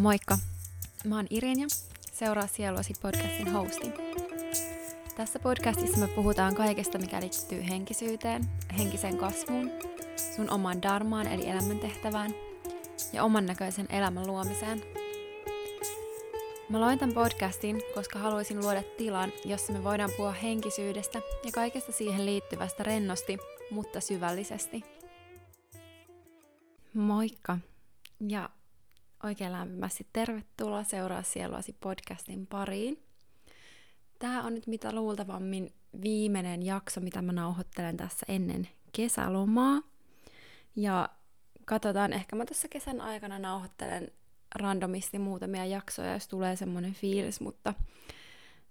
Moikka! Mä oon Irinja, seuraa Sieluasi podcastin hosti. Tässä podcastissa me puhutaan kaikesta, mikä liittyy henkisyyteen, henkiseen kasvuun, sun omaan darmaan eli elämäntehtävään ja oman näköisen elämän luomiseen. Mä loin tämän podcastin, koska haluaisin luoda tilan, jossa me voidaan puhua henkisyydestä ja kaikesta siihen liittyvästä rennosti, mutta syvällisesti. Moikka! Ja oikein lämpimästi tervetuloa seuraa Sieluasi podcastin pariin. Tämä on nyt mitä luultavammin viimeinen jakso, mitä mä nauhoittelen tässä ennen kesälomaa. Ja katsotaan, ehkä mä tässä kesän aikana nauhoittelen randomisti muutamia jaksoja, jos tulee semmoinen fiilis, mutta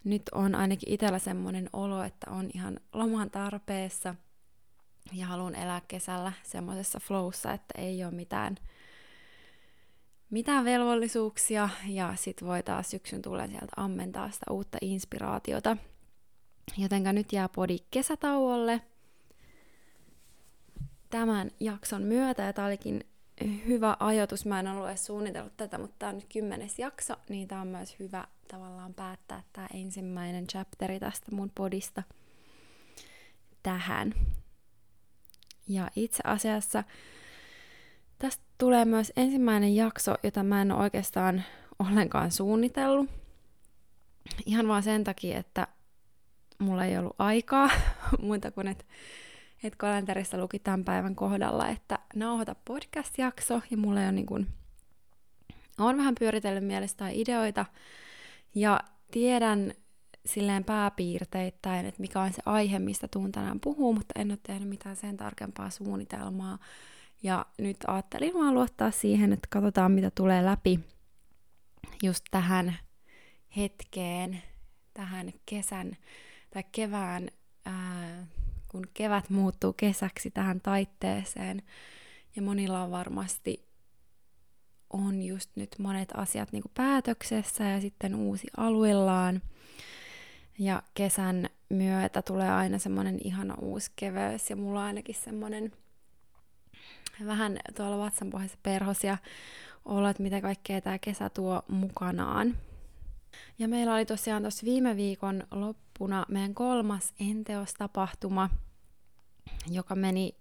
nyt on ainakin itsellä semmoinen olo, että on ihan loman tarpeessa ja haluan elää kesällä semmoisessa flowssa, että ei ole mitään – mitään velvollisuuksia ja sit voi taas syksyn tullen sieltä ammentaa sitä uutta inspiraatiota. Jotenka nyt jää podi kesätauolle tämän jakson myötä ja tää olikin hyvä ajatus. Mä en ollut edes suunnitellut tätä, mutta tämä on nyt kymmenes jakso, niin tämä on myös hyvä tavallaan päättää tämä ensimmäinen chapteri tästä mun podista tähän. Ja itse asiassa Tästä tulee myös ensimmäinen jakso, jota mä en ole oikeastaan ollenkaan suunnitellut. Ihan vaan sen takia, että mulla ei ollut aikaa muuta kuin, että, että kalenterissa luki tämän päivän kohdalla, että nauhoita podcast-jakso, ja mulla ei ole niin kuin, on vähän pyöritellyt mielestä ideoita, ja tiedän silleen pääpiirteittäin, että mikä on se aihe, mistä tuun tänään puhua, mutta en ole tehnyt mitään sen tarkempaa suunnitelmaa. Ja nyt ajattelin vaan luottaa siihen, että katsotaan mitä tulee läpi just tähän hetkeen, tähän kesän tai kevään, ää, kun kevät muuttuu kesäksi tähän taitteeseen. Ja monilla on varmasti on just nyt monet asiat niin päätöksessä ja sitten uusi aluillaan. Ja kesän myötä tulee aina semmoinen ihana uusi keveys ja mulla ainakin semmoinen vähän tuolla vatsanpohjassa perhosia olla, että mitä kaikkea tämä kesä tuo mukanaan. Ja meillä oli tosiaan tuossa viime viikon loppuna meidän kolmas enteostapahtuma, joka meni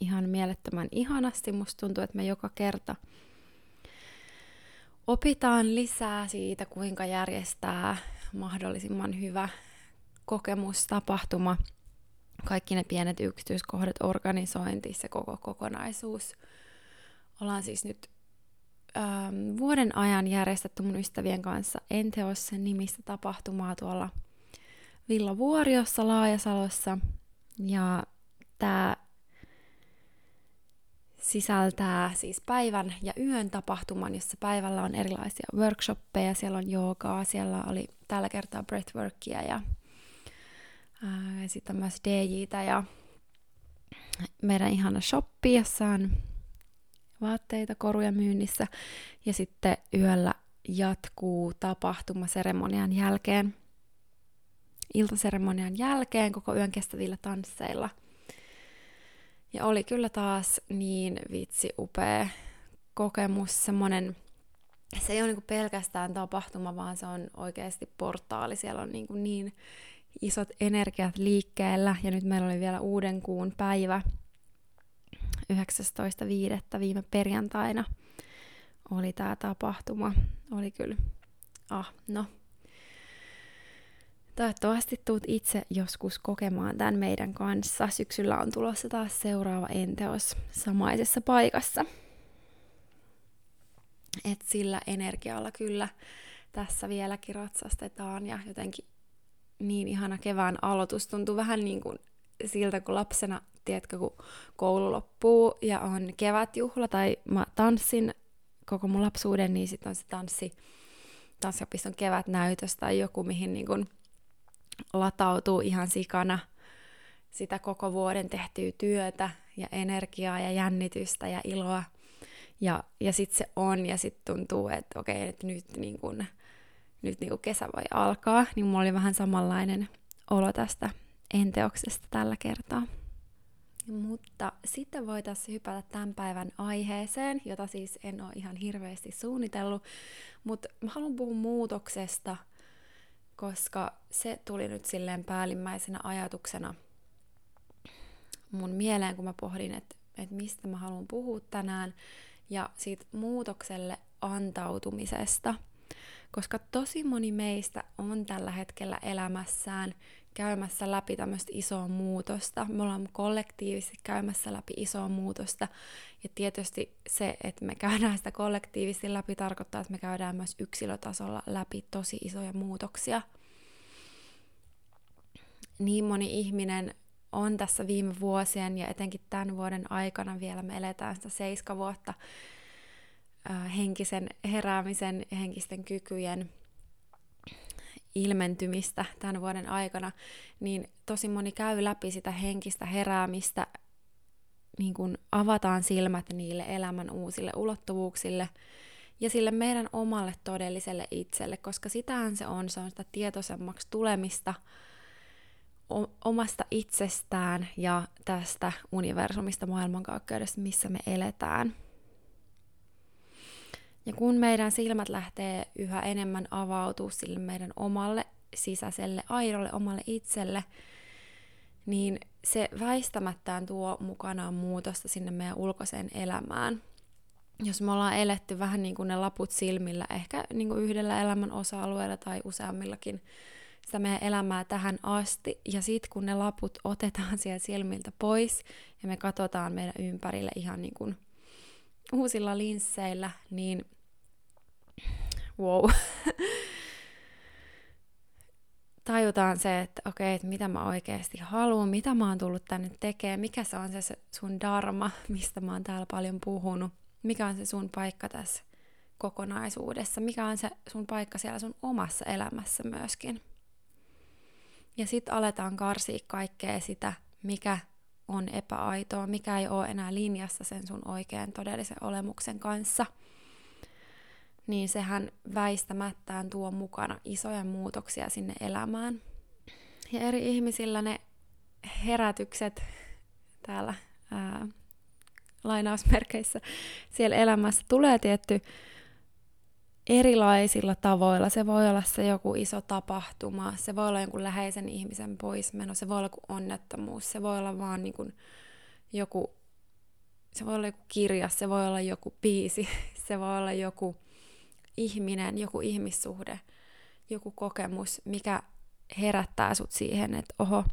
ihan mielettömän ihanasti. Musta tuntuu, että me joka kerta opitaan lisää siitä, kuinka järjestää mahdollisimman hyvä kokemustapahtuma kaikki ne pienet yksityiskohdat, organisointi, se koko kokonaisuus. Ollaan siis nyt ähm, vuoden ajan järjestetty mun ystävien kanssa Enteossa nimistä tapahtumaa tuolla Villa Vuoriossa Laajasalossa. Ja tämä sisältää siis päivän ja yön tapahtuman, jossa päivällä on erilaisia workshoppeja, siellä on joogaa, siellä oli tällä kertaa breathworkia ja sitten on myös DJtä ja meidän ihana shoppi, jossa on vaatteita, koruja myynnissä. Ja sitten yöllä jatkuu tapahtuma seremonian jälkeen. Iltaseremonian jälkeen koko yön kestävillä tansseilla. Ja oli kyllä taas niin vitsi upea kokemus, semmonen, se ei ole niinku pelkästään tapahtuma, vaan se on oikeasti portaali. Siellä on niinku niin, niin isot energiat liikkeellä ja nyt meillä oli vielä uuden kuun päivä 19.5. viime perjantaina oli tämä tapahtuma. Oli kyllä, ah no. Toivottavasti tuut itse joskus kokemaan tämän meidän kanssa. Syksyllä on tulossa taas seuraava enteos samaisessa paikassa. Et sillä energialla kyllä tässä vieläkin ratsastetaan ja jotenkin niin ihana kevään aloitus. Tuntuu vähän niin kuin siltä, kun lapsena, tiedätkö, kun koulu loppuu ja on kevätjuhla tai mä tanssin koko mun lapsuuden, niin sitten on se tanssi, tanssiopiston kevätnäytös tai joku, mihin niin kuin latautuu ihan sikana sitä koko vuoden tehtyä työtä ja energiaa ja jännitystä ja iloa. Ja, ja sitten se on ja sitten tuntuu, että okei, että nyt niin kuin, nyt niin kuin kesä voi alkaa, niin mulla oli vähän samanlainen olo tästä enteoksesta tällä kertaa. Mutta sitten voitaisiin hypätä tämän päivän aiheeseen, jota siis en ole ihan hirveästi suunnitellut, mutta mä haluan puhua muutoksesta, koska se tuli nyt silleen päällimmäisenä ajatuksena mun mieleen, kun mä pohdin, että, että mistä mä haluan puhua tänään, ja siitä muutokselle antautumisesta. Koska tosi moni meistä on tällä hetkellä elämässään käymässä läpi tämmöistä isoa muutosta. Me ollaan kollektiivisesti käymässä läpi isoa muutosta. Ja tietysti se, että me käydään sitä kollektiivisesti läpi, tarkoittaa, että me käydään myös yksilötasolla läpi tosi isoja muutoksia. Niin moni ihminen on tässä viime vuosien ja etenkin tämän vuoden aikana vielä me eletään sitä seiska vuotta henkisen heräämisen, henkisten kykyjen ilmentymistä tämän vuoden aikana, niin tosi moni käy läpi sitä henkistä heräämistä, niin kuin avataan silmät niille elämän uusille ulottuvuuksille ja sille meidän omalle todelliselle itselle, koska sitähän se on, se on sitä tietoisemmaksi tulemista omasta itsestään ja tästä universumista maailmankaikkeudesta, missä me eletään. Ja kun meidän silmät lähtee yhä enemmän avautua sille meidän omalle sisäiselle, aidolle, omalle itselle, niin se väistämättään tuo mukanaan muutosta sinne meidän ulkoiseen elämään. Jos me ollaan eletty vähän niin kuin ne laput silmillä, ehkä niin kuin yhdellä elämän osa-alueella tai useammillakin sitä meidän elämää tähän asti, ja sitten kun ne laput otetaan sieltä silmiltä pois, ja me katsotaan meidän ympärille ihan niin kuin uusilla linsseillä, niin wow. Tajutaan se, että okei, että mitä mä oikeasti haluan, mitä mä oon tullut tänne tekemään, mikä se on se sun dharma, mistä mä oon täällä paljon puhunut, mikä on se sun paikka tässä kokonaisuudessa, mikä on se sun paikka siellä sun omassa elämässä myöskin. Ja sitten aletaan karsia kaikkea sitä, mikä on epäaitoa, mikä ei ole enää linjassa sen sun oikean todellisen olemuksen kanssa – niin sehän väistämättään tuo mukana isoja muutoksia sinne elämään. Ja eri ihmisillä ne herätykset täällä ää, lainausmerkeissä siellä elämässä tulee tietty erilaisilla tavoilla. Se voi olla se joku iso tapahtuma, se voi olla jonkun läheisen ihmisen poismeno, se voi olla joku onnettomuus, se voi olla vaan niin kuin joku, se voi olla joku kirja, se voi olla joku biisi, se voi olla joku ihminen, joku ihmissuhde, joku kokemus, mikä herättää sut siihen, että oho,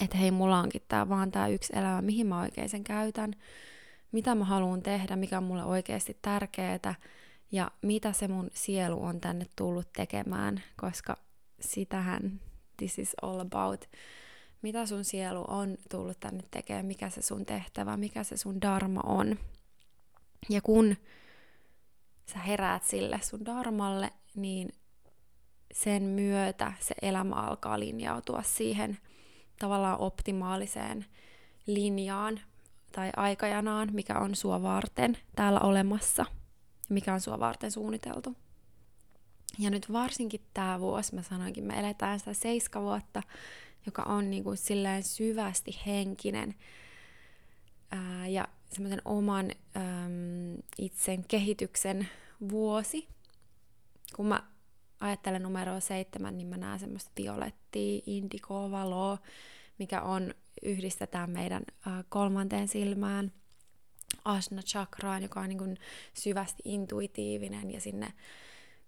että hei, mulla onkin tää vaan tää yksi elämä, mihin mä oikein sen käytän, mitä mä haluan tehdä, mikä on mulle oikeasti tärkeää ja mitä se mun sielu on tänne tullut tekemään, koska sitähän this is all about. Mitä sun sielu on tullut tänne tekemään, mikä se sun tehtävä, mikä se sun dharma on. Ja kun sä heräät sille sun darmalle, niin sen myötä se elämä alkaa linjautua siihen tavallaan optimaaliseen linjaan tai aikajanaan, mikä on sua varten täällä olemassa ja mikä on sua varten suunniteltu. Ja nyt varsinkin tämä vuosi, mä sanoinkin, me eletään sitä seiska vuotta, joka on niin kuin silleen syvästi henkinen ää, ja semmoisen oman äm, itsen kehityksen vuosi. Kun mä ajattelen numeroa seitsemän, niin mä näen semmoista violettia, indikoa, valoa, mikä on, yhdistetään meidän äh, kolmanteen silmään, asna chakraan, joka on niin kuin syvästi intuitiivinen ja sinne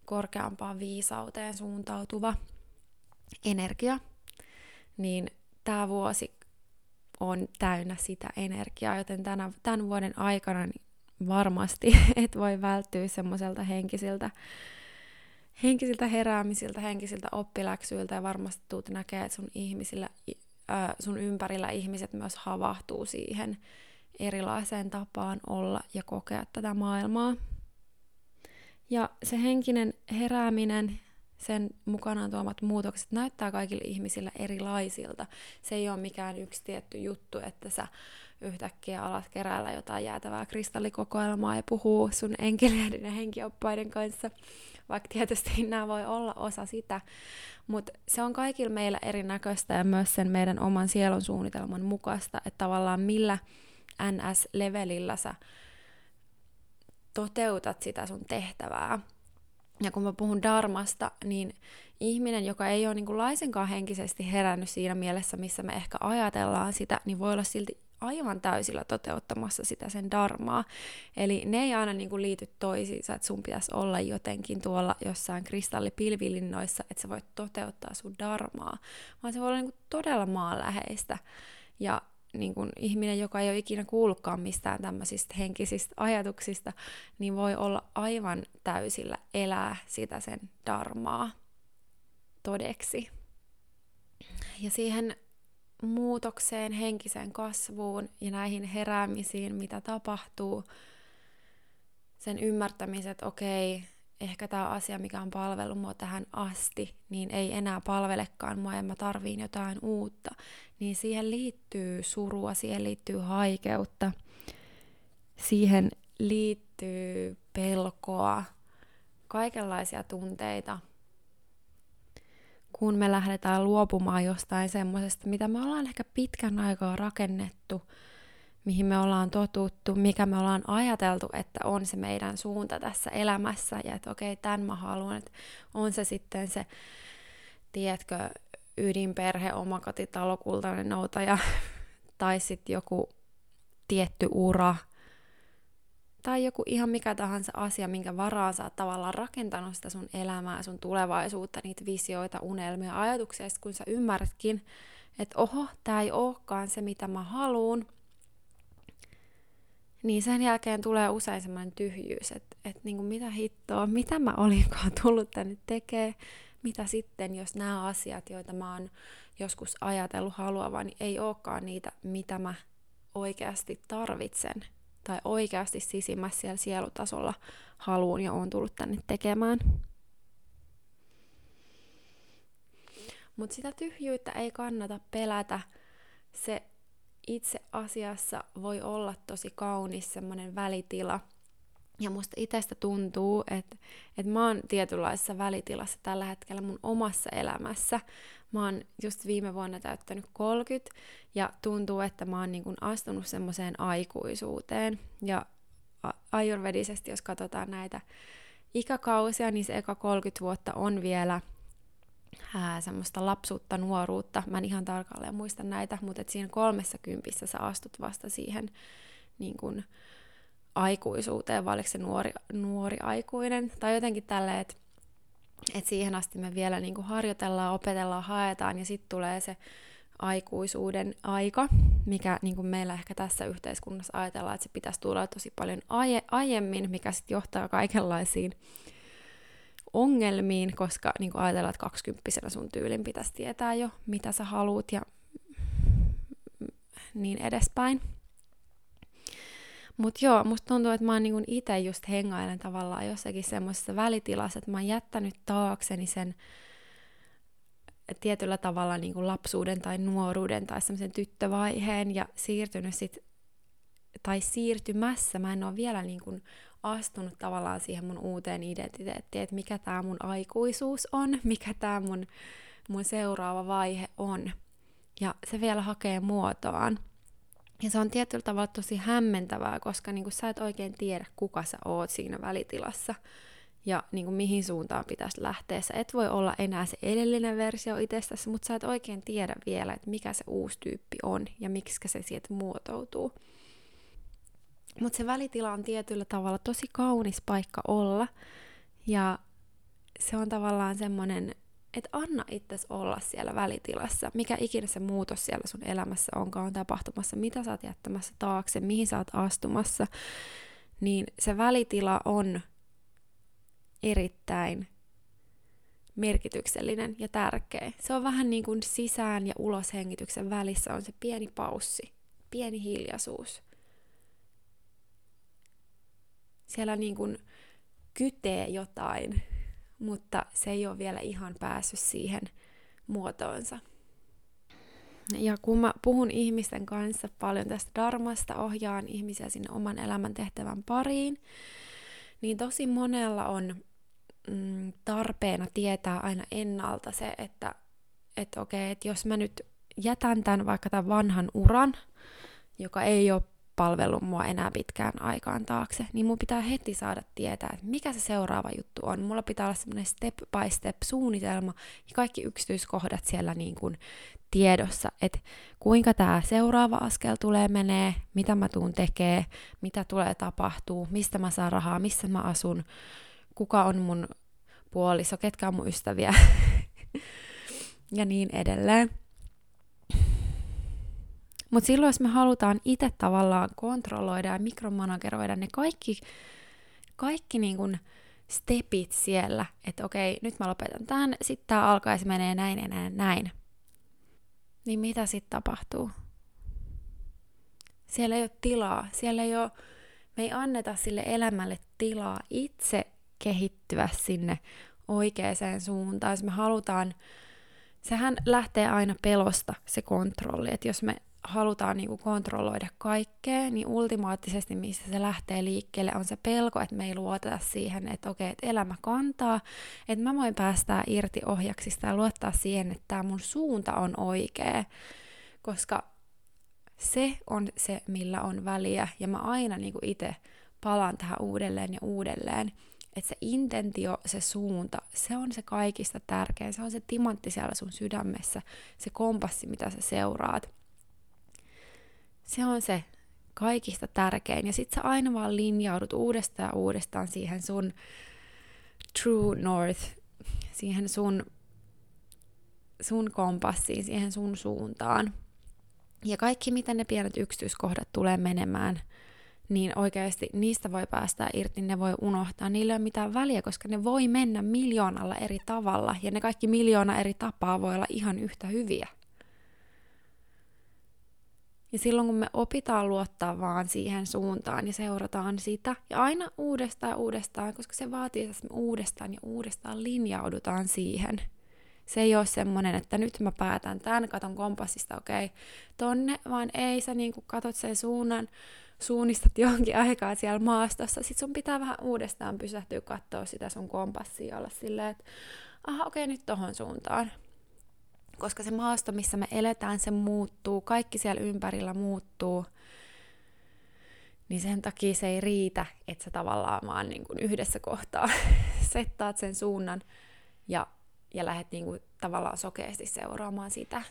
korkeampaan viisauteen suuntautuva energia, niin tämä vuosi on täynnä sitä energiaa, joten tänä, tämän vuoden aikana niin varmasti et voi välttyä semmoiselta henkisiltä, henkisiltä heräämisiltä, henkisiltä oppiläksyiltä ja varmasti tuut näkee, että sun, ihmisillä, äh, sun ympärillä ihmiset myös havahtuu siihen erilaiseen tapaan olla ja kokea tätä maailmaa. Ja se henkinen herääminen sen mukanaan tuomat muutokset näyttää kaikille ihmisillä erilaisilta. Se ei ole mikään yksi tietty juttu, että sä yhtäkkiä alat keräällä jotain jäätävää kristallikokoelmaa ja puhuu sun enkeleiden ja henkioppaiden kanssa, vaikka tietysti nämä voi olla osa sitä, mutta se on kaikilla meillä erinäköistä ja myös sen meidän oman sielun suunnitelman mukaista, että tavallaan millä NS-levelillä sä toteutat sitä sun tehtävää. Ja kun mä puhun darmasta, niin ihminen, joka ei ole niin kuin laisenkaan henkisesti herännyt siinä mielessä, missä me ehkä ajatellaan sitä, niin voi olla silti aivan täysillä toteuttamassa sitä sen darmaa. Eli ne ei aina niin kuin liity toisiinsa, että sun pitäisi olla jotenkin tuolla jossain kristallipilvilinnoissa, että sä voit toteuttaa sun darmaa, vaan se voi olla niin kuin todella maanläheistä. Ja niin kuin ihminen, joka ei ole ikinä kuullutkaan mistään tämmöisistä henkisistä ajatuksista, niin voi olla aivan täysillä elää sitä sen darmaa todeksi. Ja siihen muutokseen, henkiseen kasvuun ja näihin heräämisiin, mitä tapahtuu, sen ymmärtämiset, okei, ehkä tämä asia, mikä on palvellut mua tähän asti, niin ei enää palvelekaan mua ja mä tarviin jotain uutta, niin siihen liittyy surua, siihen liittyy haikeutta, siihen liittyy pelkoa, kaikenlaisia tunteita, kun me lähdetään luopumaan jostain semmoisesta, mitä me ollaan ehkä pitkän aikaa rakennettu, mihin me ollaan totuttu, mikä me ollaan ajateltu, että on se meidän suunta tässä elämässä, ja että okei, tämän mä haluan, että on se sitten se, tiedätkö, ydinperhe, omakotitalo, kultainen noutaja, tai sitten joku tietty ura, tai joku ihan mikä tahansa asia, minkä varaan sä oot tavallaan rakentanut sitä sun elämää, sun tulevaisuutta, niitä visioita, unelmia, ajatuksia, ja kun sä ymmärrätkin, että oho, tää ei olekaan se, mitä mä haluun, niin sen jälkeen tulee usein semmoinen tyhjyys, että, että niin mitä hittoa, mitä mä olinkaan tullut tänne tekemään, mitä sitten, jos nämä asiat, joita mä oon joskus ajatellut haluavan, niin ei olekaan niitä, mitä mä oikeasti tarvitsen tai oikeasti sisimmässä siellä sielutasolla haluun ja on tullut tänne tekemään. Mutta sitä tyhjyyttä ei kannata pelätä. Se itse asiassa voi olla tosi kaunis semmoinen välitila. Ja musta itsestä tuntuu, että, että mä oon tietynlaisessa välitilassa tällä hetkellä mun omassa elämässä. Mä oon just viime vuonna täyttänyt 30 ja tuntuu, että mä oon niin kuin astunut semmoiseen aikuisuuteen. Ja ajurvedisesti, jos katsotaan näitä ikäkausia, niin se eka 30 vuotta on vielä ää, semmoista lapsuutta, nuoruutta. Mä en ihan tarkalleen muista näitä, mutta et siinä kolmessa kympissä sä astut vasta siihen niin kun, aikuisuuteen, vai oliko se nuori, nuori aikuinen, tai jotenkin tälleen, että et siihen asti me vielä niin harjoitellaan, opetellaan, haetaan, ja sitten tulee se aikuisuuden aika, mikä niin kuin meillä ehkä tässä yhteiskunnassa ajatellaan, että se pitäisi tulla tosi paljon aie- aiemmin, mikä sitten johtaa kaikenlaisiin ongelmiin, koska niin kuin ajatellaan, että kaksikymppisenä sun tyylin pitäisi tietää jo, mitä sä haluut ja niin edespäin. Mutta joo, musta tuntuu, että mä oon niinku itse just hengailen tavallaan jossakin semmoisessa välitilassa, että mä oon jättänyt taakseni sen tietyllä tavalla niinku lapsuuden tai nuoruuden tai semmoisen tyttövaiheen ja siirtynyt sit, tai siirtymässä, mä en ole vielä niinku astunut tavallaan siihen mun uuteen identiteettiin, että mikä tämä mun aikuisuus on, mikä tämä mun, mun seuraava vaihe on. Ja se vielä hakee muotoaan. Ja se on tietyllä tavalla tosi hämmentävää, koska niin sä et oikein tiedä, kuka sä oot siinä välitilassa ja niin kuin mihin suuntaan pitäisi lähteä. Sä et voi olla enää se edellinen versio itsestäsi, mutta sä et oikein tiedä vielä, että mikä se uusi tyyppi on ja miksi se sieltä muotoutuu. Mutta se välitila on tietyllä tavalla tosi kaunis paikka olla. Ja se on tavallaan semmoinen, että anna itses olla siellä välitilassa. Mikä ikinä se muutos siellä sun elämässä onkaan on tapahtumassa, mitä sä oot jättämässä taakse, mihin sä oot astumassa. Niin se välitila on erittäin merkityksellinen ja tärkeä. Se on vähän niin kuin sisään ja ulos hengityksen välissä on se pieni paussi, pieni hiljaisuus siellä niin kuin kytee jotain, mutta se ei ole vielä ihan päässyt siihen muotoonsa. Ja kun mä puhun ihmisten kanssa paljon tästä darmasta, ohjaan ihmisiä sinne oman elämän tehtävän pariin, niin tosi monella on mm, tarpeena tietää aina ennalta se, että että okei, että jos mä nyt jätän tämän vaikka tämän vanhan uran, joka ei ole palvellut mua enää pitkään aikaan taakse, niin mun pitää heti saada tietää, että mikä se seuraava juttu on. Mulla pitää olla semmoinen step by step suunnitelma ja kaikki yksityiskohdat siellä niin kuin tiedossa, että kuinka tämä seuraava askel tulee menee, mitä mä tuun tekee, mitä tulee tapahtuu, mistä mä saan rahaa, missä mä asun, kuka on mun puoliso, ketkä on mun ystäviä ja niin edelleen. Mutta silloin, jos me halutaan itse tavallaan kontrolloida ja mikromanageroida ne kaikki, kaikki niin kun stepit siellä, että okei, nyt mä lopetan tämän, sitten tämä se menee näin ja näin, näin. Niin mitä sitten tapahtuu? Siellä ei ole tilaa, siellä ei ole, me ei anneta sille elämälle tilaa itse kehittyä sinne oikeaan suuntaan. Jos me halutaan, sehän lähtee aina pelosta se kontrolli, että jos me halutaan niin kuin kontrolloida kaikkea, niin ultimaattisesti missä se lähtee liikkeelle on se pelko, että me ei luoteta siihen, että okei, että elämä kantaa, että mä voin päästää irti ohjaksista ja luottaa siihen, että tämä mun suunta on oikea, koska se on se, millä on väliä, ja mä aina niin kuin itse palaan tähän uudelleen ja uudelleen, että se intentio, se suunta, se on se kaikista tärkein, se on se timantti siellä sun sydämessä, se kompassi, mitä sä seuraat. Se on se kaikista tärkein. Ja sit sä aina vaan linjaudut uudestaan ja uudestaan siihen sun true north, siihen sun, sun kompassiin, siihen sun suuntaan. Ja kaikki, miten ne pienet yksityiskohdat tulee menemään, niin oikeasti niistä voi päästä irti, ne voi unohtaa, niillä ei ole mitään väliä, koska ne voi mennä miljoonalla eri tavalla, ja ne kaikki miljoona eri tapaa voi olla ihan yhtä hyviä. Ja silloin kun me opitaan luottaa vaan siihen suuntaan ja seurataan sitä, ja aina uudestaan ja uudestaan, koska se vaatii, että me uudestaan ja uudestaan linjaudutaan siihen. Se ei ole semmoinen, että nyt mä päätän tämän, katon kompassista, okei, okay, tonne, vaan ei, sä niin katot sen suunnan, suunnistat jonkin aikaa siellä maastossa, sit sun pitää vähän uudestaan pysähtyä katsoa sitä sun kompassia olla silleen, että aha, okei, okay, nyt tohon suuntaan koska se maasto, missä me eletään, se muuttuu, kaikki siellä ympärillä muuttuu, niin sen takia se ei riitä, että sä tavallaan vaan niin kuin yhdessä kohtaa settaat sen suunnan ja, ja lähdet niin kuin tavallaan sokeasti seuraamaan sitä.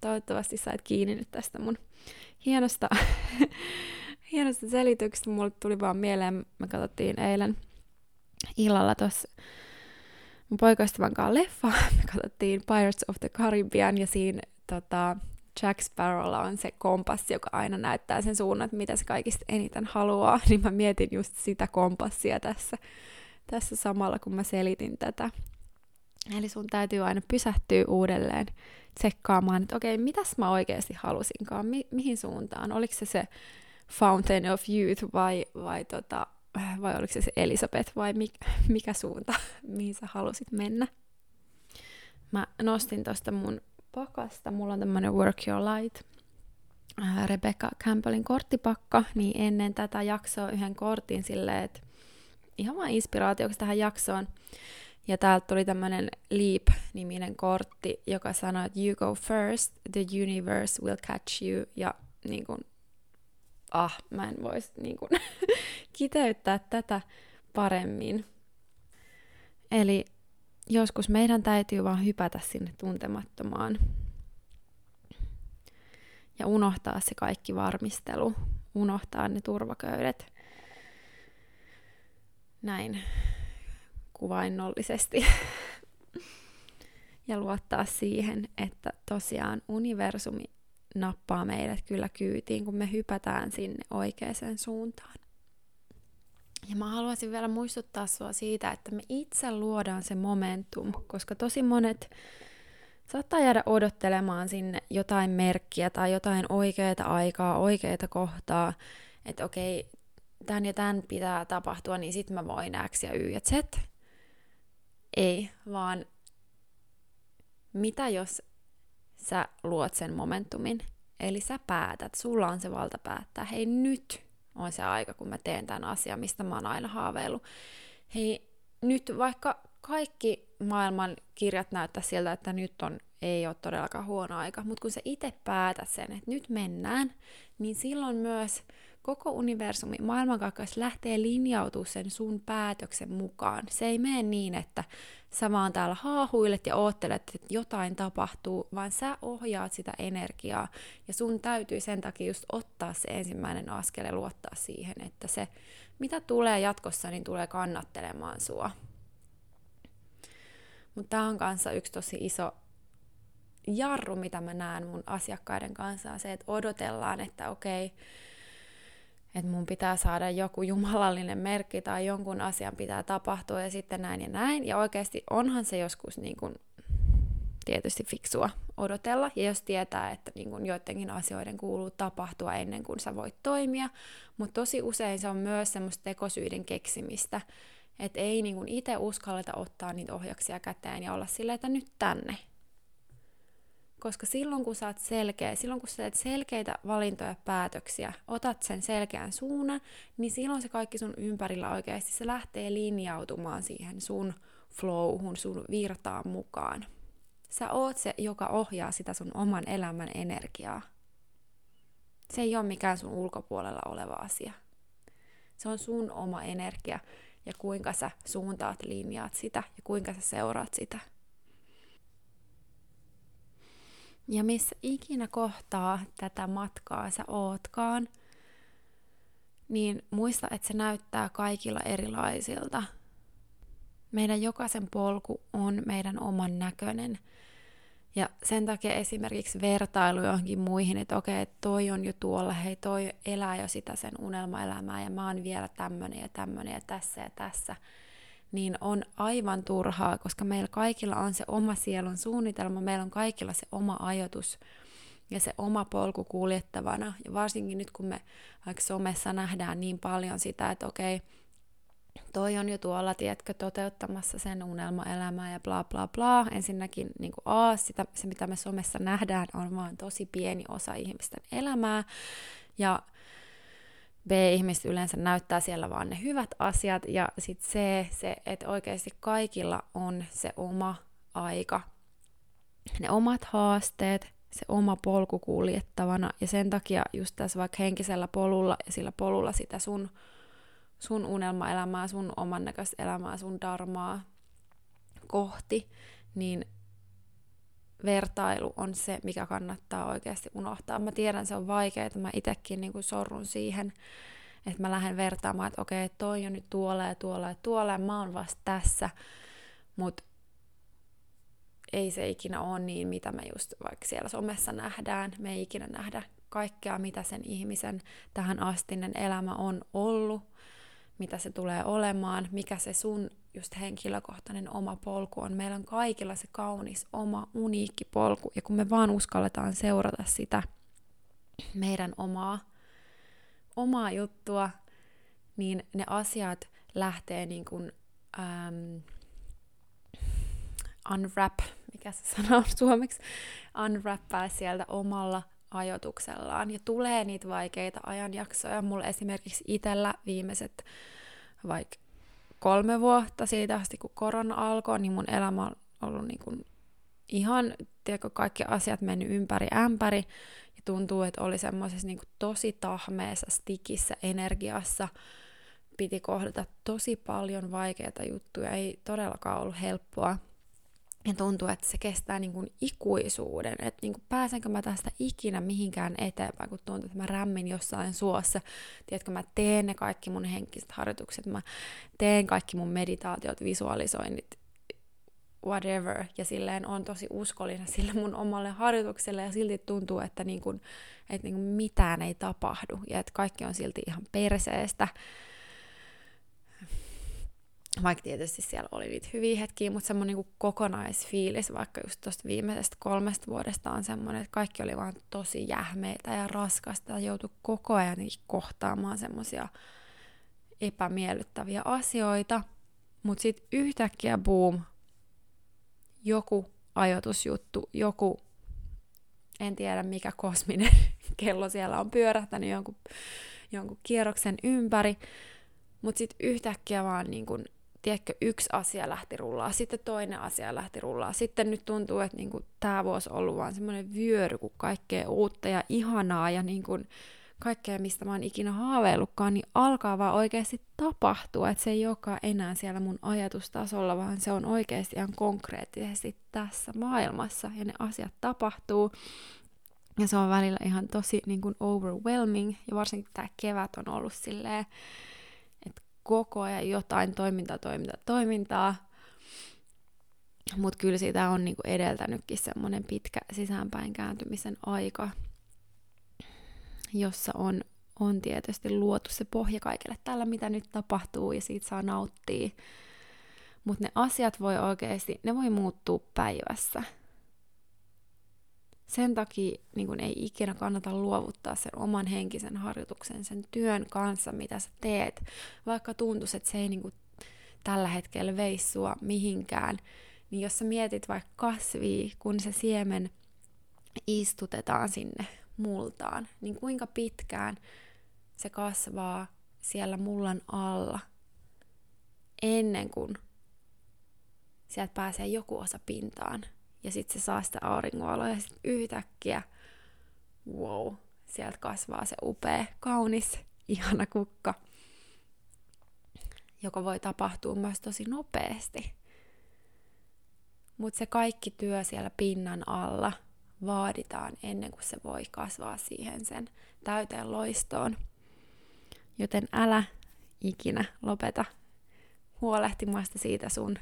Toivottavasti sait kiinni nyt tästä mun hienosta, hienosta selityksestä. Mulle tuli vaan mieleen, me katsottiin eilen illalla tuossa mun poikaystävän kanssa leffa. Me katsottiin Pirates of the Caribbean ja siinä tota, Jack Sparrowlla on se kompassi, joka aina näyttää sen suunnan, että mitä se kaikista eniten haluaa. Niin mä mietin just sitä kompassia tässä, tässä samalla, kun mä selitin tätä. Eli sun täytyy aina pysähtyä uudelleen tsekkaamaan, että okei, mitäs mä oikeasti halusinkaan, mi- mihin suuntaan, oliko se se Fountain of Youth vai, vai tota, vai oliko se se Elisabeth vai mikä, mikä suunta, mihin sä halusit mennä. Mä nostin tosta mun pakasta, mulla on tämmönen Work Your Light, äh, Rebecca Campbellin korttipakka, niin ennen tätä jaksoa yhden kortin silleen, että ihan vaan inspiraatioksi tähän jaksoon. Ja täältä tuli tämmönen Leap-niminen kortti, joka sanoi, että you go first, the universe will catch you. Ja niin kun, ah, mä en voisi niin kun, kiteyttää tätä paremmin. Eli joskus meidän täytyy vaan hypätä sinne tuntemattomaan ja unohtaa se kaikki varmistelu, unohtaa ne turvaköydet näin kuvainnollisesti ja luottaa siihen, että tosiaan universumi nappaa meidät kyllä kyytiin, kun me hypätään sinne oikeaan suuntaan. Ja mä haluaisin vielä muistuttaa sua siitä, että me itse luodaan se momentum, koska tosi monet saattaa jäädä odottelemaan sinne jotain merkkiä tai jotain oikeaa aikaa, oikeaa kohtaa, että okei, tämän ja tämän pitää tapahtua, niin sitten mä voin X ja Y ja Z. Ei, vaan mitä jos sä luot sen momentumin. Eli sä päätät, sulla on se valta päättää, hei nyt on se aika, kun mä teen tämän asian, mistä mä oon aina haaveillut. Hei, nyt vaikka kaikki maailman kirjat näyttää siltä, että nyt on, ei ole todellakaan huono aika, mutta kun sä itse päätät sen, että nyt mennään, niin silloin myös koko universumi, maailmankaikkeus lähtee linjautumaan sen sun päätöksen mukaan. Se ei mene niin, että sä vaan täällä haahuilet ja oottelet, että jotain tapahtuu, vaan sä ohjaat sitä energiaa. Ja sun täytyy sen takia just ottaa se ensimmäinen askel ja luottaa siihen, että se, mitä tulee jatkossa, niin tulee kannattelemaan sua. Mutta tämä on kanssa yksi tosi iso jarru, mitä mä näen mun asiakkaiden kanssa, se, että odotellaan, että okei, että mun pitää saada joku jumalallinen merkki tai jonkun asian pitää tapahtua ja sitten näin ja näin. Ja oikeasti onhan se joskus niin kuin tietysti fiksua odotella. Ja jos tietää, että niin kuin joidenkin asioiden kuuluu tapahtua ennen kuin sä voit toimia, mutta tosi usein se on myös semmoista tekosyiden keksimistä, että ei niin itse uskalleta ottaa niitä ohjaksia käteen ja olla silleen, että nyt tänne, koska silloin kun sä oot selkeä, silloin kun sä teet selkeitä valintoja ja päätöksiä, otat sen selkeän suunnan, niin silloin se kaikki sun ympärillä oikeasti se lähtee linjautumaan siihen sun flowhun, sun virtaan mukaan. Sä oot se, joka ohjaa sitä sun oman elämän energiaa. Se ei ole mikään sun ulkopuolella oleva asia. Se on sun oma energia ja kuinka sä suuntaat, linjaat sitä ja kuinka sä seuraat sitä. Ja missä ikinä kohtaa tätä matkaa sä ootkaan, niin muista, että se näyttää kaikilla erilaisilta. Meidän jokaisen polku on meidän oman näköinen. Ja sen takia esimerkiksi vertailu johonkin muihin, että okei, että toi on jo tuolla, hei toi elää jo sitä sen unelmaelämää ja mä oon vielä tämmönen ja tämmönen ja tässä ja tässä – niin on aivan turhaa, koska meillä kaikilla on se oma sielun suunnitelma, meillä on kaikilla se oma ajatus ja se oma polku kuljettavana. Ja varsinkin nyt, kun me vaikka somessa nähdään niin paljon sitä, että okei, toi on jo tuolla, tiedätkö, toteuttamassa sen unelmaelämää ja bla bla bla. Ensinnäkin niin kuin A, sitä, se mitä me somessa nähdään, on vaan tosi pieni osa ihmisten elämää. Ja B-ihmiset yleensä näyttää siellä vaan ne hyvät asiat, ja sitten C, se, että oikeasti kaikilla on se oma aika, ne omat haasteet, se oma polku kuljettavana, ja sen takia just tässä vaikka henkisellä polulla ja sillä polulla sitä sun, sun unelmaelämää, sun oman näköistä elämää, sun darmaa kohti, niin vertailu on se, mikä kannattaa oikeasti unohtaa. Mä tiedän, se on vaikeaa, mä itsekin niin sorrun siihen, että mä lähden vertaamaan, että okei, toi on nyt tuolla ja tuolla ja tuolla ja mä oon vasta tässä, mutta ei se ikinä ole niin, mitä me just vaikka siellä somessa nähdään. Me ei ikinä nähdä kaikkea, mitä sen ihmisen tähän astinen elämä on ollut, mitä se tulee olemaan, mikä se sun just henkilökohtainen oma polku on. Meillä on kaikilla se kaunis oma uniikki polku, ja kun me vaan uskalletaan seurata sitä meidän omaa, omaa juttua, niin ne asiat lähtee niin kuin, um, unwrap, mikä se sana on suomeksi, unwrappaa sieltä omalla ajotuksellaan. Ja tulee niitä vaikeita ajanjaksoja. Mulla esimerkiksi itsellä viimeiset vaikka kolme vuotta siitä asti, kun korona alkoi, niin mun elämä on ollut niin kuin ihan, tiedätkö, kaikki asiat mennyt ympäri ämpäri, ja tuntuu, että oli semmoisessa niin tosi tahmeessa, stikissä energiassa, piti kohdata tosi paljon vaikeita juttuja, ei todellakaan ollut helppoa. Ja tuntuu, että se kestää niin kuin ikuisuuden, että niin kuin pääsenkö mä tästä ikinä mihinkään eteenpäin, kun tuntuu, että mä rämmin jossain suossa. Tiedätkö, mä teen ne kaikki mun henkiset harjoitukset, mä teen kaikki mun meditaatiot, visualisoinnit, whatever, ja silleen on tosi uskollinen sille mun omalle harjoitukselle, ja silti tuntuu, että, niin kuin, että niin kuin mitään ei tapahdu, ja että kaikki on silti ihan perseestä vaikka tietysti siellä oli niitä hyviä hetkiä, mutta semmoinen niin kokonaisfiilis vaikka just tuosta viimeisestä kolmesta vuodesta on semmoinen, että kaikki oli vaan tosi jähmeitä ja raskasta ja joutui koko ajan kohtaamaan semmoisia epämiellyttäviä asioita, mutta sitten yhtäkkiä boom, joku ajatusjuttu, joku En tiedä, mikä kosminen kello siellä on pyörähtänyt jonkun, jonkun kierroksen ympäri. Mutta sitten yhtäkkiä vaan niin kun, tiedätkö, yksi asia lähti rullaa, sitten toinen asia lähti rullaa. Sitten nyt tuntuu, että niin tämä vuosi on ollut vaan semmoinen vyöry, kun kaikkea uutta ja ihanaa ja niin kun, kaikkea, mistä mä oon ikinä haaveillutkaan, niin alkaa vaan oikeasti tapahtua. Että se ei olekaan enää siellä mun ajatustasolla, vaan se on oikeasti ihan konkreettisesti tässä maailmassa. Ja ne asiat tapahtuu. Ja se on välillä ihan tosi niin kuin overwhelming. Ja varsinkin tämä kevät on ollut silleen, koko ajan jotain toimintaa, toimintaa, toimintaa. Mutta kyllä siitä on niinku edeltänytkin semmoinen pitkä sisäänpäin kääntymisen aika jossa on, on tietysti luotu se pohja kaikille tällä, mitä nyt tapahtuu, ja siitä saa nauttia. Mutta ne asiat voi oikeasti, ne voi muuttua päivässä. Sen takia niin kun ei ikinä kannata luovuttaa sen oman henkisen harjoituksen, sen työn kanssa, mitä sä teet, vaikka tuntuisi, että se ei niin kun, tällä hetkellä veisi sua mihinkään. Niin jos sä mietit vaikka kasvia, kun se siemen istutetaan sinne multaan, niin kuinka pitkään se kasvaa siellä mullan alla ennen kuin sieltä pääsee joku osa pintaan ja sitten se saa sitä auringonvaloa ja sitten yhtäkkiä, wow, sieltä kasvaa se upea, kaunis, ihana kukka, joka voi tapahtua myös tosi nopeasti. Mutta se kaikki työ siellä pinnan alla – vaaditaan ennen kuin se voi kasvaa siihen sen täyteen loistoon. Joten älä ikinä lopeta huolehtimasta siitä sun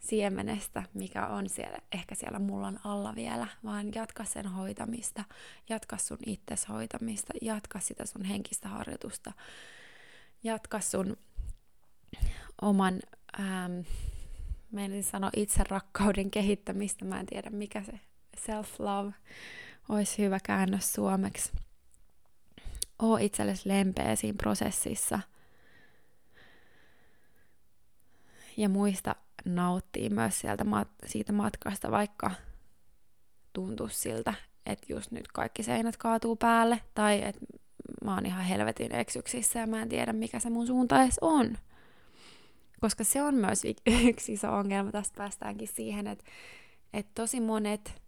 siemenestä, mikä on siellä, ehkä siellä mullan alla vielä, vaan jatka sen hoitamista, jatka sun itses hoitamista, jatka sitä sun henkistä harjoitusta, jatka sun oman, ähm, meidän sanoa itse rakkauden kehittämistä, mä en tiedä mikä se self-love olisi hyvä käännös suomeksi. Oo itsellesi lempeä siinä prosessissa. Ja muista nauttii myös sieltä siitä matkasta, vaikka tuntuu siltä, että just nyt kaikki seinät kaatuu päälle, tai että mä oon ihan helvetin eksyksissä ja mä en tiedä, mikä se mun suunta edes on. Koska se on myös yksi iso ongelma, tästä päästäänkin siihen, että, että tosi monet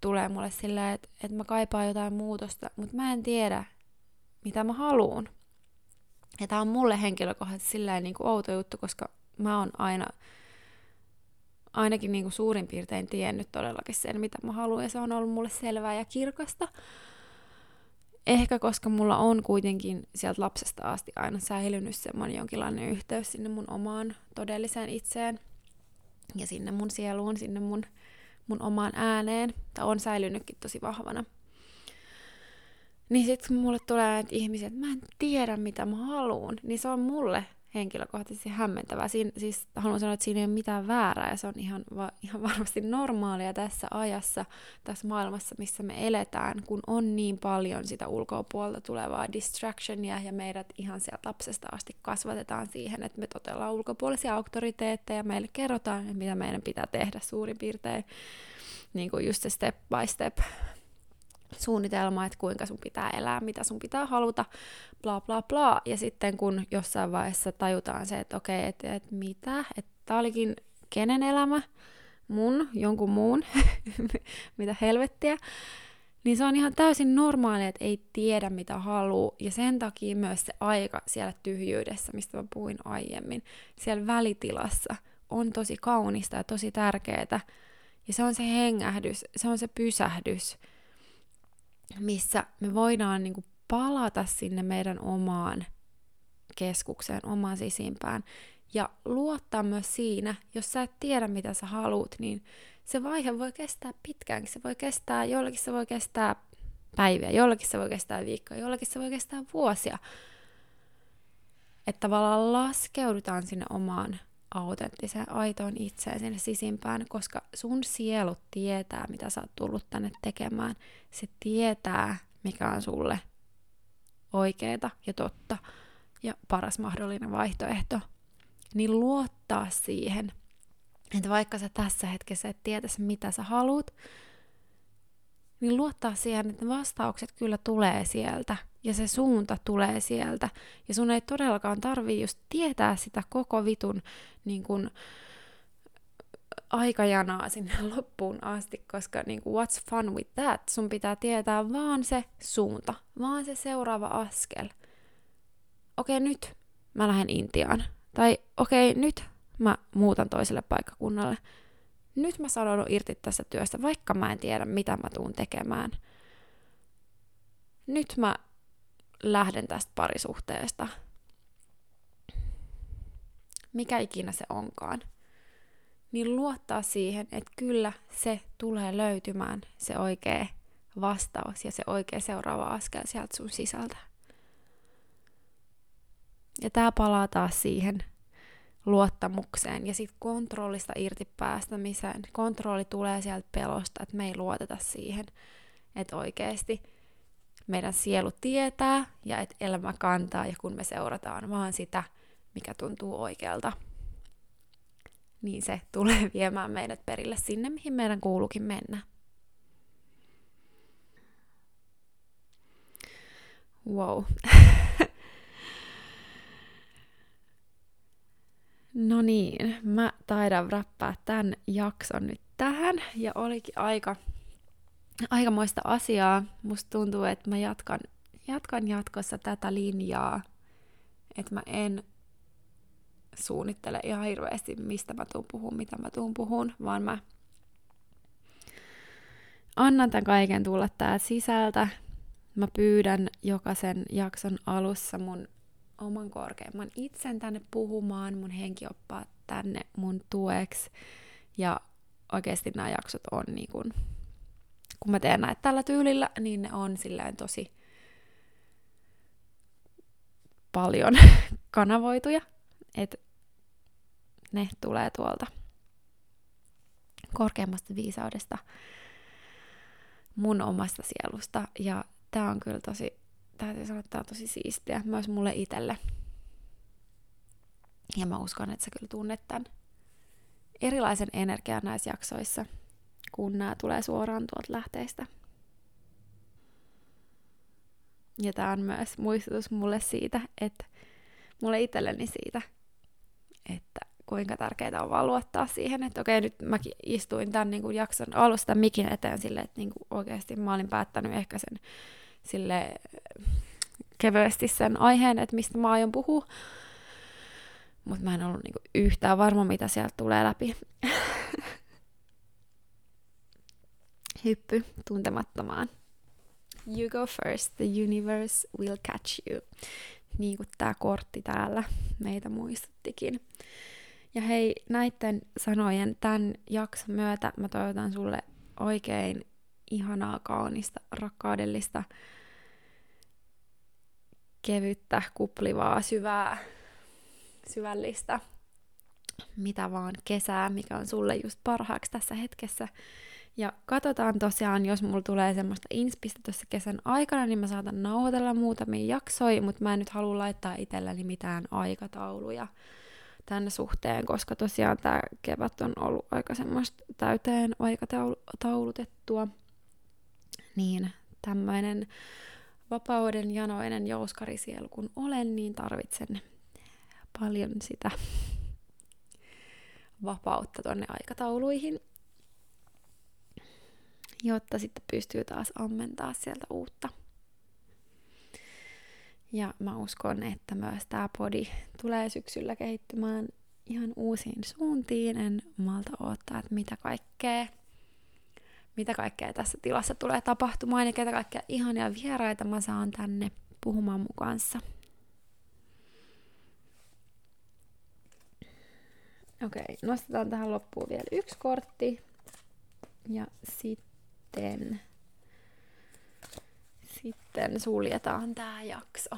tulee mulle silleen, että, että mä kaipaan jotain muutosta, mutta mä en tiedä, mitä mä haluun. Ja tää on mulle henkilökohtaisesti silleen niin kuin outo juttu, koska mä oon aina, ainakin niin kuin suurin piirtein tiennyt todellakin sen, mitä mä haluan, ja se on ollut mulle selvää ja kirkasta. Ehkä koska mulla on kuitenkin sieltä lapsesta asti aina säilynyt semmoinen jonkinlainen yhteys sinne mun omaan todelliseen itseen ja sinne mun sieluun, sinne mun mun omaan ääneen, tai on säilynytkin tosi vahvana. Niin sitten mulle tulee näitä ihmisiä, että mä en tiedä mitä mä haluan, niin se on mulle henkilökohtaisesti hämmentävää. Siin, siis haluan sanoa, että siinä ei ole mitään väärää ja se on ihan, va, ihan varmasti normaalia tässä ajassa, tässä maailmassa, missä me eletään, kun on niin paljon sitä ulkopuolta tulevaa distractionia ja meidät ihan sieltä lapsesta asti kasvatetaan siihen, että me totellaan ulkopuolisia auktoriteetteja, meille kerrotaan, mitä meidän pitää tehdä suurin piirtein, niin kuin just se step by step suunnitelma, että kuinka sun pitää elää, mitä sun pitää haluta, bla bla bla. Ja sitten kun jossain vaiheessa tajutaan se, että okei, okay, että et mitä, että tää olikin kenen elämä, mun, jonkun muun, mitä helvettiä, niin se on ihan täysin normaalia, että ei tiedä mitä haluaa. Ja sen takia myös se aika siellä tyhjyydessä, mistä mä puhuin aiemmin, siellä välitilassa, on tosi kaunista ja tosi tärkeää. Ja se on se hengähdys, se on se pysähdys, missä me voidaan niin kuin palata sinne meidän omaan keskukseen, omaan sisimpään. Ja luottaa myös siinä, jos sä et tiedä mitä sä haluat, niin se vaihe voi kestää pitkäänkin. Se voi kestää, jollakin se voi kestää päiviä, jollakin se voi kestää viikkoja, jollakin se voi kestää vuosia. Että tavallaan laskeudutaan sinne omaan autenttiseen, aitoon itseen sinne sisimpään, koska sun sielu tietää, mitä sä oot tullut tänne tekemään. Se tietää, mikä on sulle oikeeta ja totta ja paras mahdollinen vaihtoehto. Niin luottaa siihen, että vaikka sä tässä hetkessä et tietäisi, mitä sä haluat, niin luottaa siihen, että vastaukset kyllä tulee sieltä ja se suunta tulee sieltä. Ja sun ei todellakaan tarvii just tietää sitä koko vitun niin kun, aikajanaa sinne loppuun asti, koska niin kuin, what's fun with that? Sun pitää tietää vaan se suunta, vaan se seuraava askel. Okei, okay, nyt mä lähden Intiaan. Tai okei, okay, nyt mä muutan toiselle paikkakunnalle. Nyt mä sanon irti tästä työstä, vaikka mä en tiedä, mitä mä tuun tekemään. Nyt mä lähden tästä parisuhteesta. Mikä ikinä se onkaan. Niin luottaa siihen, että kyllä se tulee löytymään se oikea vastaus ja se oikea seuraava askel sieltä sun sisältä. Ja tää palaa taas siihen luottamukseen ja sitten kontrollista irti päästämiseen. Kontrolli tulee sieltä pelosta, että me ei luoteta siihen, että oikeasti meidän sielu tietää ja että elämä kantaa ja kun me seurataan vaan sitä, mikä tuntuu oikealta, niin se tulee viemään meidät perille sinne, mihin meidän kuuluukin mennä. Wow. No niin, mä taidan räppää tämän jakson nyt tähän ja olikin aika, aikamoista asiaa. Musta tuntuu, että mä jatkan, jatkan jatkossa tätä linjaa, että mä en suunnittele ihan hirveästi, mistä mä tuun puhun, mitä mä tuun puhun, vaan mä annan tämän kaiken tulla täältä sisältä. Mä pyydän jokaisen jakson alussa mun oman korkeimman itsen tänne puhumaan, mun henkioppaa tänne mun tueksi. Ja oikeasti nämä jaksot on niin kun, kun mä teen näitä tällä tyylillä, niin ne on silleen tosi paljon kanavoituja, että ne tulee tuolta korkeammasta viisaudesta mun omasta sielusta. Ja tää on kyllä tosi täytyy sanoa, että tämä on tosi siistiä myös mulle itselle. Ja mä uskon, että sä kyllä tunnet tämän erilaisen energian näissä jaksoissa, kun nämä tulee suoraan tuolta lähteistä. Ja tämä on myös muistutus mulle siitä, että mulle itselleni siitä, että kuinka tärkeää on vaan luottaa siihen, että okei, nyt mäkin istuin tämän niin kuin jakson alusta mikin eteen silleen, että niin kuin oikeasti mä olin päättänyt ehkä sen sille kevyesti sen aiheen, että mistä mä aion puhua. Mutta mä en ollut niinku yhtään varma, mitä sieltä tulee läpi. Hyppy tuntemattomaan. You go first, the universe will catch you. Niin kuin tämä kortti täällä meitä muistuttikin. Ja hei, näiden sanojen tämän jakson myötä mä toivotan sulle oikein ihanaa, kaunista, rakkaudellista kevyttä, kuplivaa, syvää, syvällistä, mitä vaan kesää, mikä on sulle just parhaaksi tässä hetkessä. Ja katsotaan tosiaan, jos mulla tulee semmoista inspistä tuossa kesän aikana, niin mä saatan nauhoitella muutamia jaksoja, mutta mä en nyt halua laittaa itselläni mitään aikatauluja tänne suhteen, koska tosiaan tämä kevät on ollut aika semmoista täyteen aikataulutettua. Niin tämmöinen vapauden janoinen jouskarisielu kun olen, niin tarvitsen paljon sitä vapautta tonne aikatauluihin, jotta sitten pystyy taas ammentaa sieltä uutta. Ja mä uskon, että myös tämä podi tulee syksyllä kehittymään ihan uusiin suuntiin. En malta odottaa, että mitä kaikkea mitä kaikkea tässä tilassa tulee tapahtumaan ja ketä kaikkea ihania vieraita mä saan tänne puhumaan mun kanssa. Okei, nostetaan tähän loppuun vielä yksi kortti. Ja sitten, sitten suljetaan tämä jakso.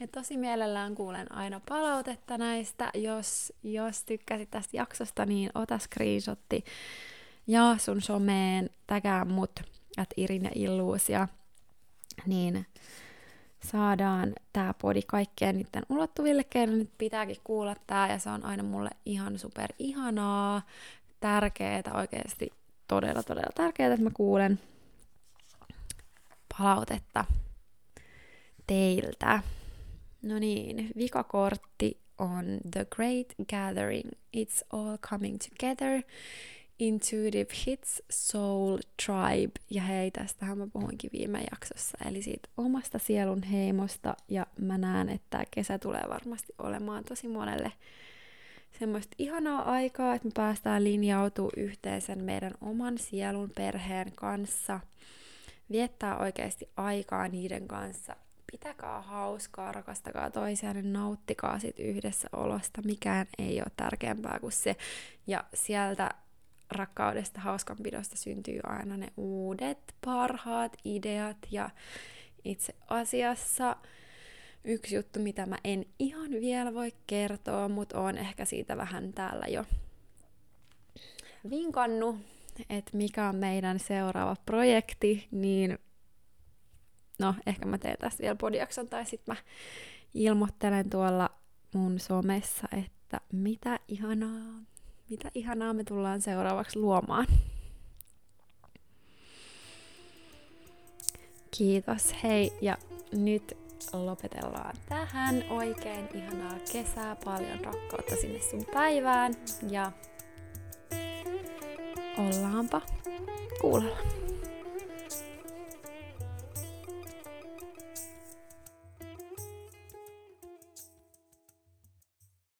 Ja tosi mielellään kuulen aina palautetta näistä. Jos, jos tykkäsit tästä jaksosta, niin ota screenshotti ja sun someen, tägää mut, at Irin ja Illuusia, niin saadaan tää podi kaikkeen niiden ulottuville, nyt pitääkin kuulla tää, ja se on aina mulle ihan super ihanaa, tärkeää oikeasti todella, todella tärkeää, että mä kuulen palautetta teiltä. No niin, vikakortti on The Great Gathering. It's all coming together. Intuitive Hits, Soul, Tribe. Ja hei, tästähän mä puhuinkin viime jaksossa, eli siitä omasta sielun heimosta. Ja mä näen, että kesä tulee varmasti olemaan tosi monelle semmoista ihanaa aikaa, että me päästään linjautumaan yhteen sen meidän oman sielun perheen kanssa. Viettää oikeasti aikaa niiden kanssa. Pitäkää hauskaa, rakastakaa toisiaan ja nauttikaa sit yhdessä olosta. Mikään ei ole tärkeämpää kuin se. Ja sieltä rakkaudesta, hauskanpidosta syntyy aina ne uudet, parhaat ideat ja itse asiassa yksi juttu, mitä mä en ihan vielä voi kertoa, mutta on ehkä siitä vähän täällä jo vinkannut, että mikä on meidän seuraava projekti, niin no ehkä mä teen tästä vielä podiakson tai sitten mä ilmoittelen tuolla mun somessa, että mitä ihanaa, mitä ihanaa me tullaan seuraavaksi luomaan. Kiitos, hei, ja nyt lopetellaan tähän. Oikein ihanaa kesää, paljon rakkautta sinne sun päivään ja ollaanpa kuulolla.